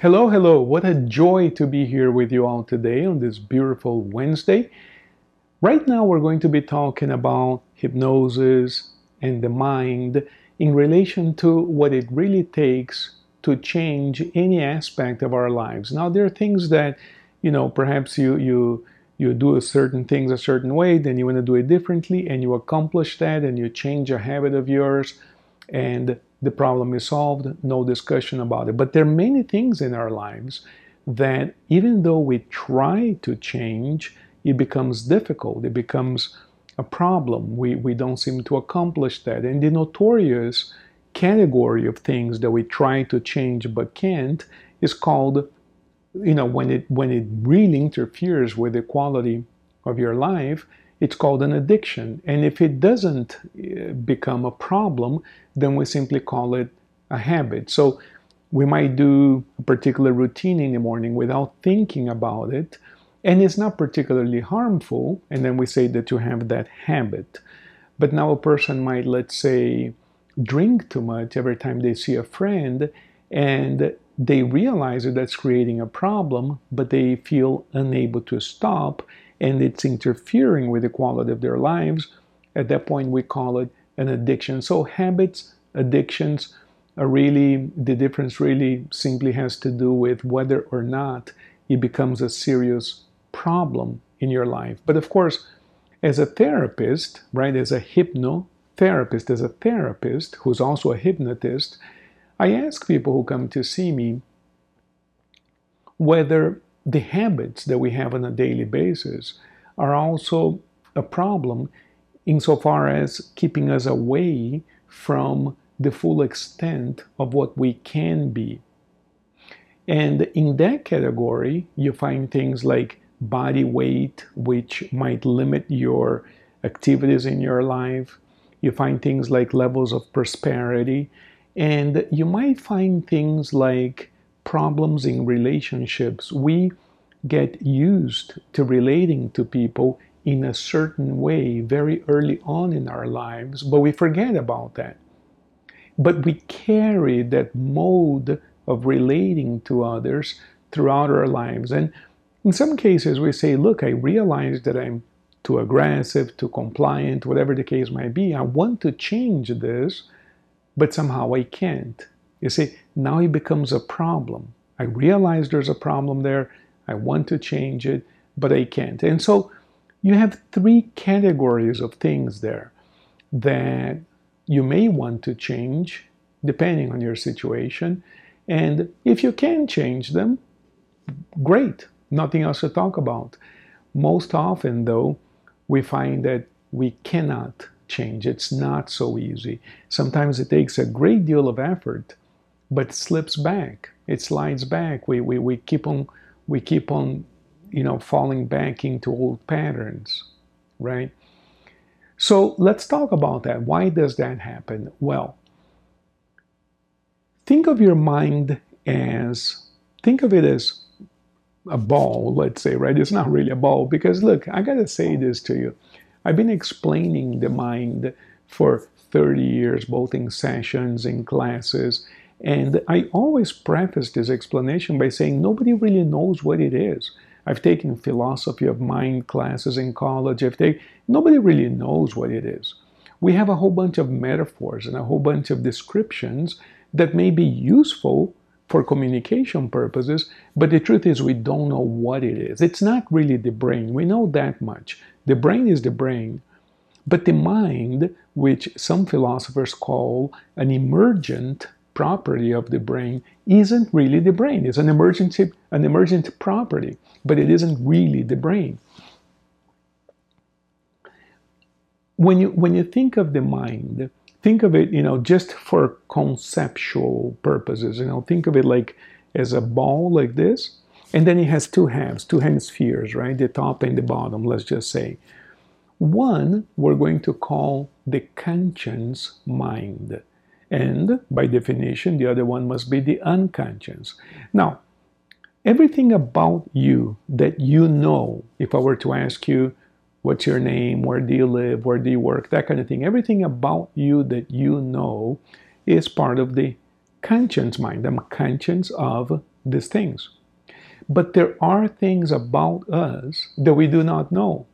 Hello, hello. What a joy to be here with you all today on this beautiful Wednesday. Right now, we're going to be talking about hypnosis and the mind in relation to what it really takes to change any aspect of our lives. Now, there are things that, you know, perhaps you, you, you do a certain things a certain way, then you want to do it differently, and you accomplish that, and you change a habit of yours, and the problem is solved, no discussion about it. But there are many things in our lives that even though we try to change, it becomes difficult, it becomes a problem. We, we don't seem to accomplish that. And the notorious category of things that we try to change but can't is called, you know, when it when it really interferes with the quality of your life, it's called an addiction. And if it doesn't uh, become a problem, then we simply call it a habit. So we might do a particular routine in the morning without thinking about it, and it's not particularly harmful, and then we say that you have that habit. But now a person might, let's say, drink too much every time they see a friend, and they realize that that's creating a problem, but they feel unable to stop, and it's interfering with the quality of their lives, at that point we call it an addiction. So habits, addictions are really, the difference really simply has to do with whether or not it becomes a serious problem in your life. But of course, as a therapist, right, as a hypnotherapist, as a therapist who's also a hypnotist, I ask people who come to see me whether the habits that we have on a daily basis are also a problem insofar as keeping us away from the full extent of what we can be. And in that category, you find things like body weight, which might limit your activities in your life. You find things like levels of prosperity. And you might find things like problems in relationships, we get used to relating to people in a certain way very early on in our lives, but we forget about that. But we carry that mode of relating to others throughout our lives. And in some cases, we say, Look, I realize that I'm too aggressive, too compliant, whatever the case might be. I want to change this, but somehow I can't. You see, now it becomes a problem. I realize there's a problem there. I want to change it, but I can't. And so you have three categories of things there that you may want to change depending on your situation. And if you can change them, great, nothing else to talk about. Most often, though, we find that we cannot change. It's not so easy. Sometimes it takes a great deal of effort but slips back. It slides back. We, we, we keep on we keep on you know falling back into old patterns, right? So let's talk about that. Why does that happen? Well, think of your mind as think of it as a ball, let's say, right? It's not really a ball because look, I gotta say this to you. I've been explaining the mind for 30 years, both in sessions, in classes, and I always preface this explanation by saying nobody really knows what it is. I've taken philosophy of mind classes in college. I've taken, nobody really knows what it is. We have a whole bunch of metaphors and a whole bunch of descriptions that may be useful for communication purposes, but the truth is we don't know what it is. It's not really the brain. We know that much. The brain is the brain. But the mind, which some philosophers call an emergent property of the brain isn't really the brain. It's an emergent, an emergent property, but it isn't really the brain. When you, when you think of the mind, think of it, you know, just for conceptual purposes. You know, think of it like as a ball like this, and then it has two halves, two hemispheres, right? The top and the bottom, let's just say. One we're going to call the conscious mind. And by definition, the other one must be the unconscious. Now, everything about you that you know, if I were to ask you, what's your name, where do you live, where do you work, that kind of thing, everything about you that you know is part of the conscious mind. I'm conscious of these things. But there are things about us that we do not know.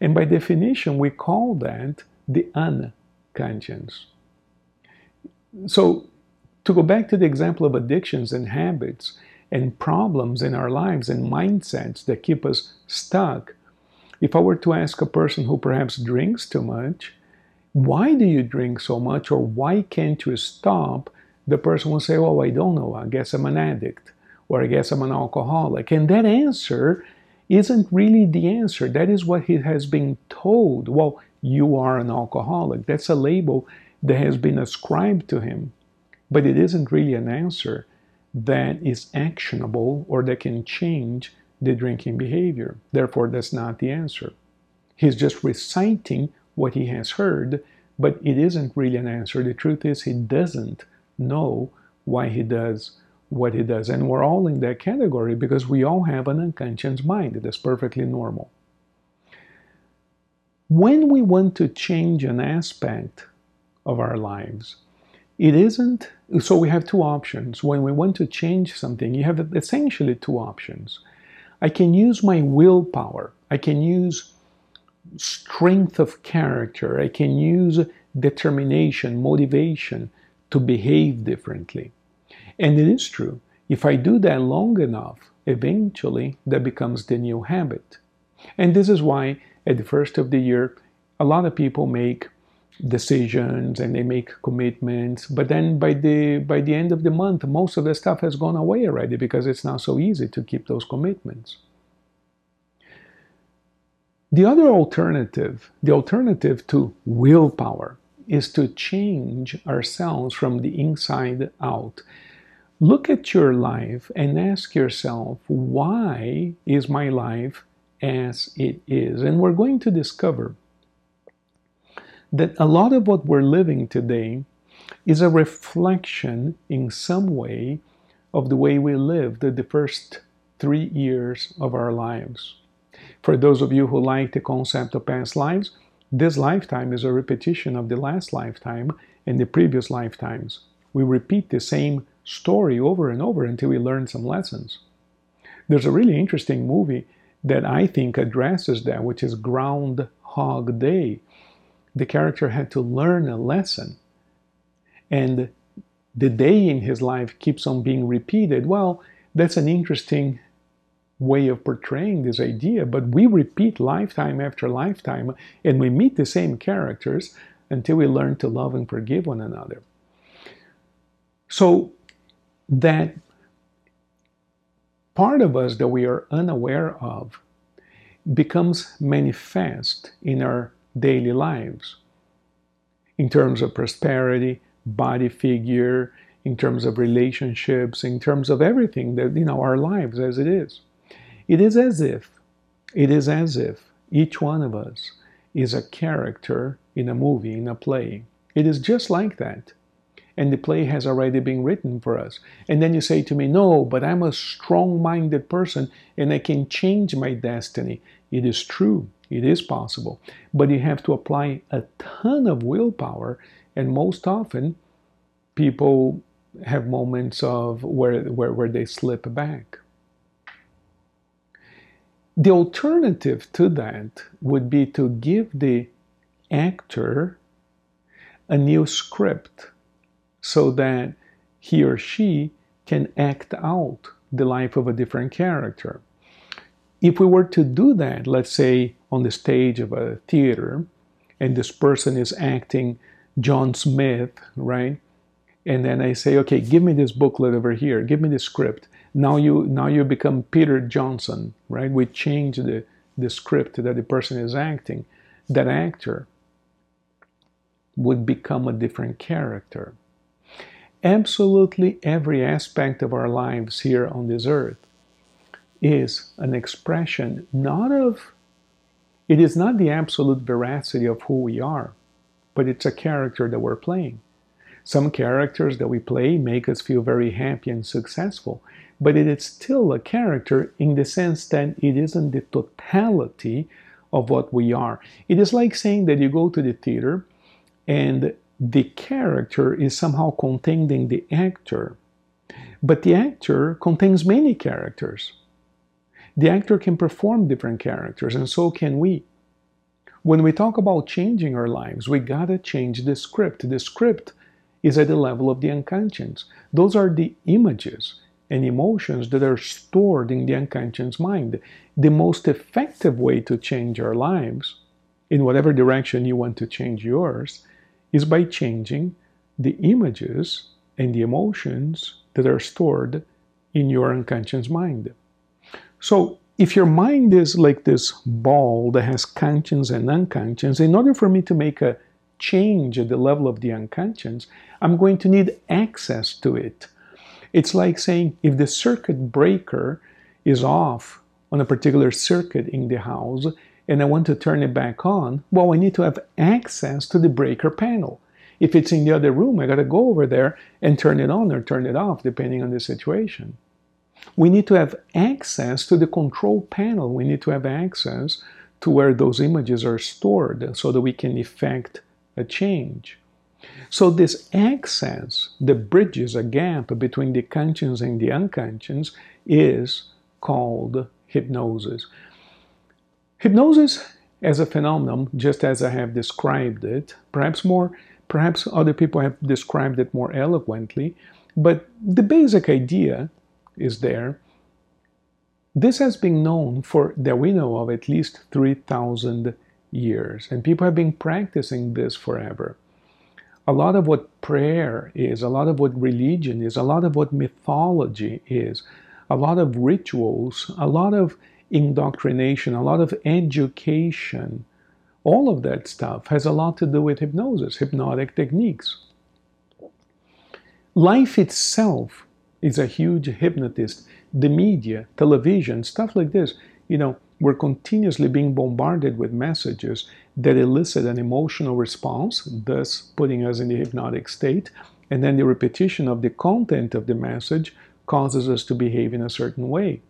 And by definition, we call that the unconscious. So, to go back to the example of addictions and habits and problems in our lives and mindsets that keep us stuck, if I were to ask a person who perhaps drinks too much, why do you drink so much or why can't you stop? The person will say, Oh, I don't know. I guess I'm an addict or I guess I'm an alcoholic. And that answer isn't really the answer. That is what he has been told. Well, you are an alcoholic. That's a label that has been ascribed to him. But it isn't really an answer that is actionable or that can change the drinking behavior. Therefore, that's not the answer. He's just reciting what he has heard, but it isn't really an answer. The truth is, he doesn't know why he does what he does. And we're all in that category because we all have an unconscious mind. That's perfectly normal. When we want to change an aspect of our lives, it isn't so we have two options. When we want to change something, you have essentially two options. I can use my willpower, I can use strength of character, I can use determination, motivation to behave differently. And it is true. If I do that long enough, eventually that becomes the new habit. And this is why at the first of the year, a lot of people make decisions and they make commitments. But then by the by the end of the month most of the stuff has gone away already because it's not so easy to keep those commitments. The other alternative the alternative to willpower is to change ourselves from the inside out. Look at your life and ask yourself why is my life as it is? And we're going to discover that a lot of what we're living today is a reflection in some way of the way we lived the first three years of our lives. For those of you who like the concept of past lives, this lifetime is a repetition of the last lifetime and the previous lifetimes. We repeat the same story over and over until we learn some lessons. There's a really interesting movie that I think addresses that, which is Groundhog Day the character had to learn a lesson. And the day in his life keeps on being repeated. Well, that's an interesting way of portraying this idea, but we repeat lifetime after lifetime and we meet the same characters until we learn to love and forgive one another. So that part of us that we are unaware of becomes manifest in our daily lives in terms of prosperity, body figure, in terms of relationships, in terms of everything that, you know, our lives as it is. It is as if, it is as if each one of us is a character in a movie, in a play. It is just like that. And the play has already been written for us. And then you say to me, No, but I'm a strong minded person and I can change my destiny. It is true. It is possible. But you have to apply a ton of willpower, and most often people have moments of where, where, where they slip back. The alternative to that would be to give the actor a new script so that he or she can act out the life of a different character. If we were to do that, let's say on the stage of a theater, and this person is acting John Smith, right? And then I say, okay, give me this booklet over here, give me the script. Now you now you become Peter Johnson, right? We change the, the script that the person is acting. That actor would become a different character. Absolutely every aspect of our lives here on this earth is an expression not of, it is not the absolute veracity of who we are, but it's a character that we're playing. Some characters that we play make us feel very happy and successful, but it is still a character in the sense that it isn't the totality of what we are. It is like saying that you go to the theater and the character is somehow contained in the actor, But the actor contains many characters. The actor can perform different characters, and so can we. When we talk about changing our lives, we gotta change the script. The script is at the level of the unconscious. Those are the images and emotions that are stored in the unconscious mind. The most effective way to change our lives, in whatever direction you want to change yours, is by changing the images and the emotions that are stored in your unconscious mind. So, if your mind is like this ball that has conscious and unconscious, in order for me to make a change at the level of the unconscious, I'm going to need access to it. It's like saying if the circuit breaker is off on a particular circuit in the house and I want to turn it back on, well, I need to have access to the breaker panel. If it's in the other room, I got to go over there and turn it on or turn it off, depending on the situation. We need to have access to the control panel. We need to have access to where those images are stored so that we can effect a change. So, this access that bridges a gap between the conscious and the unconscious is called hypnosis. Hypnosis as a phenomenon, just as I have described it, perhaps more Perhaps other people have described it more eloquently, but the basic idea is there. This has been known for, that we know of, at least 3,000 years, and people have been practicing this forever. A lot of what prayer is, a lot of what religion is, a lot of what mythology is, a lot of rituals, a lot of indoctrination, a lot of education all of that stuff has a lot to do with hypnosis, hypnotic techniques. Life itself is a huge hypnotist. The media, television, stuff like this, you know, we're continuously being bombarded with messages that elicit an emotional response, thus putting us in the hypnotic state. And then the repetition of the content of the message causes us to behave in a certain way.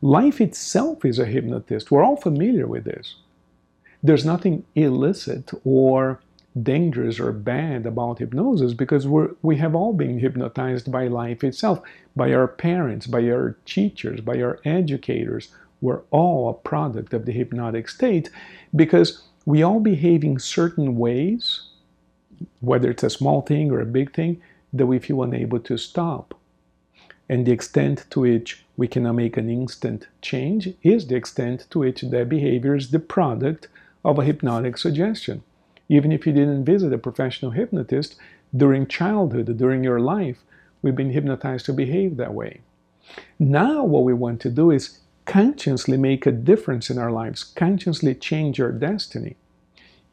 Life itself is a hypnotist. We're all familiar with this. There's nothing illicit or dangerous or bad about hypnosis because we're, we have all been hypnotized by life itself, by our parents, by our teachers, by our educators. We're all a product of the hypnotic state because we all behave in certain ways, whether it's a small thing or a big thing, that we feel unable to stop. And the extent to which we cannot make an instant change is the extent to which that behavior is the product of a hypnotic suggestion. Even if you didn't visit a professional hypnotist during childhood, during your life, we've been hypnotized to behave that way. Now, what we want to do is consciously make a difference in our lives, consciously change our destiny.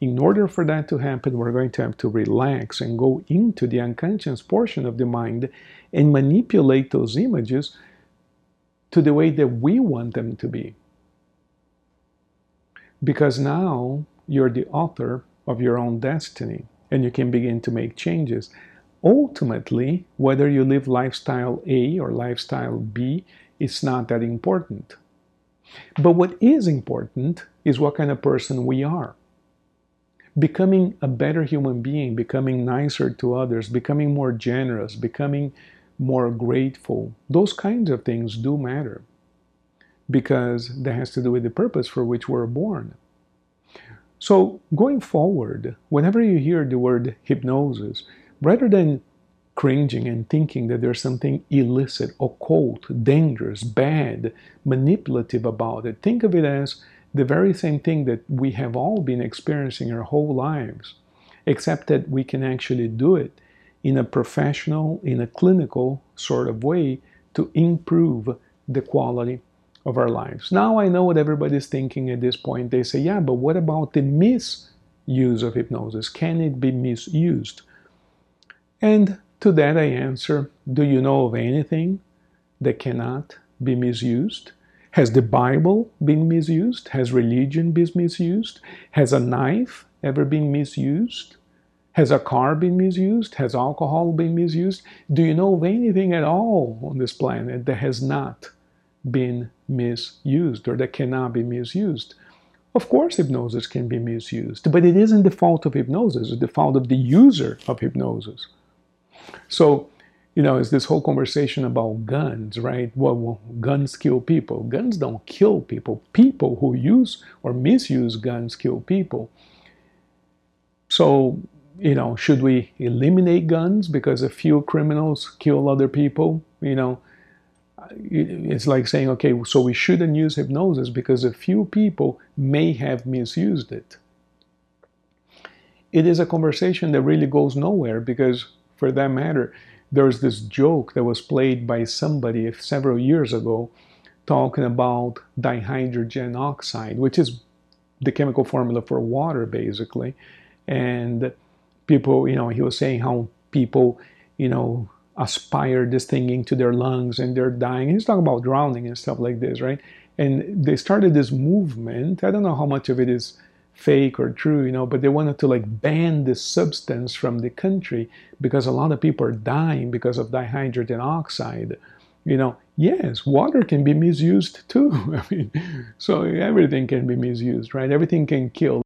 In order for that to happen, we're going to have to relax and go into the unconscious portion of the mind and manipulate those images to the way that we want them to be because now you're the author of your own destiny and you can begin to make changes. Ultimately, whether you live lifestyle A or lifestyle B, it's not that important. But what is important is what kind of person we are. Becoming a better human being, becoming nicer to others, becoming more generous, becoming more grateful, those kinds of things do matter because that has to do with the purpose for which we're born. So, going forward, whenever you hear the word hypnosis, rather than cringing and thinking that there's something illicit, occult, dangerous, bad, manipulative about it, think of it as the very same thing that we have all been experiencing our whole lives, except that we can actually do it in a professional, in a clinical sort of way to improve the quality of our lives. Now I know what everybody's thinking at this point. They say, yeah, but what about the misuse of hypnosis? Can it be misused? And to that I answer, do you know of anything that cannot be misused? Has the Bible been misused? Has religion been misused? Has a knife ever been misused? Has a car been misused? Has alcohol been misused? Do you know of anything at all on this planet that has not been misused or that cannot be misused. Of course, hypnosis can be misused, but it isn't the fault of hypnosis, it's the fault of the user of hypnosis. So, you know, it's this whole conversation about guns, right? Well, well, guns kill people. Guns don't kill people. People who use or misuse guns kill people. So, you know, should we eliminate guns because a few criminals kill other people? You know, it's like saying, okay, so we shouldn't use hypnosis because a few people may have misused it. It is a conversation that really goes nowhere because, for that matter, there's this joke that was played by somebody several years ago talking about dihydrogen oxide, which is the chemical formula for water, basically. And people, you know, he was saying how people, you know, aspire this thing into their lungs and they're dying. He's talking about drowning and stuff like this, right? And they started this movement. I don't know how much of it is fake or true, you know, but they wanted to like ban this substance from the country because a lot of people are dying because of dihydrogen oxide. You know, yes, water can be misused too. I mean, so everything can be misused, right? Everything can kill.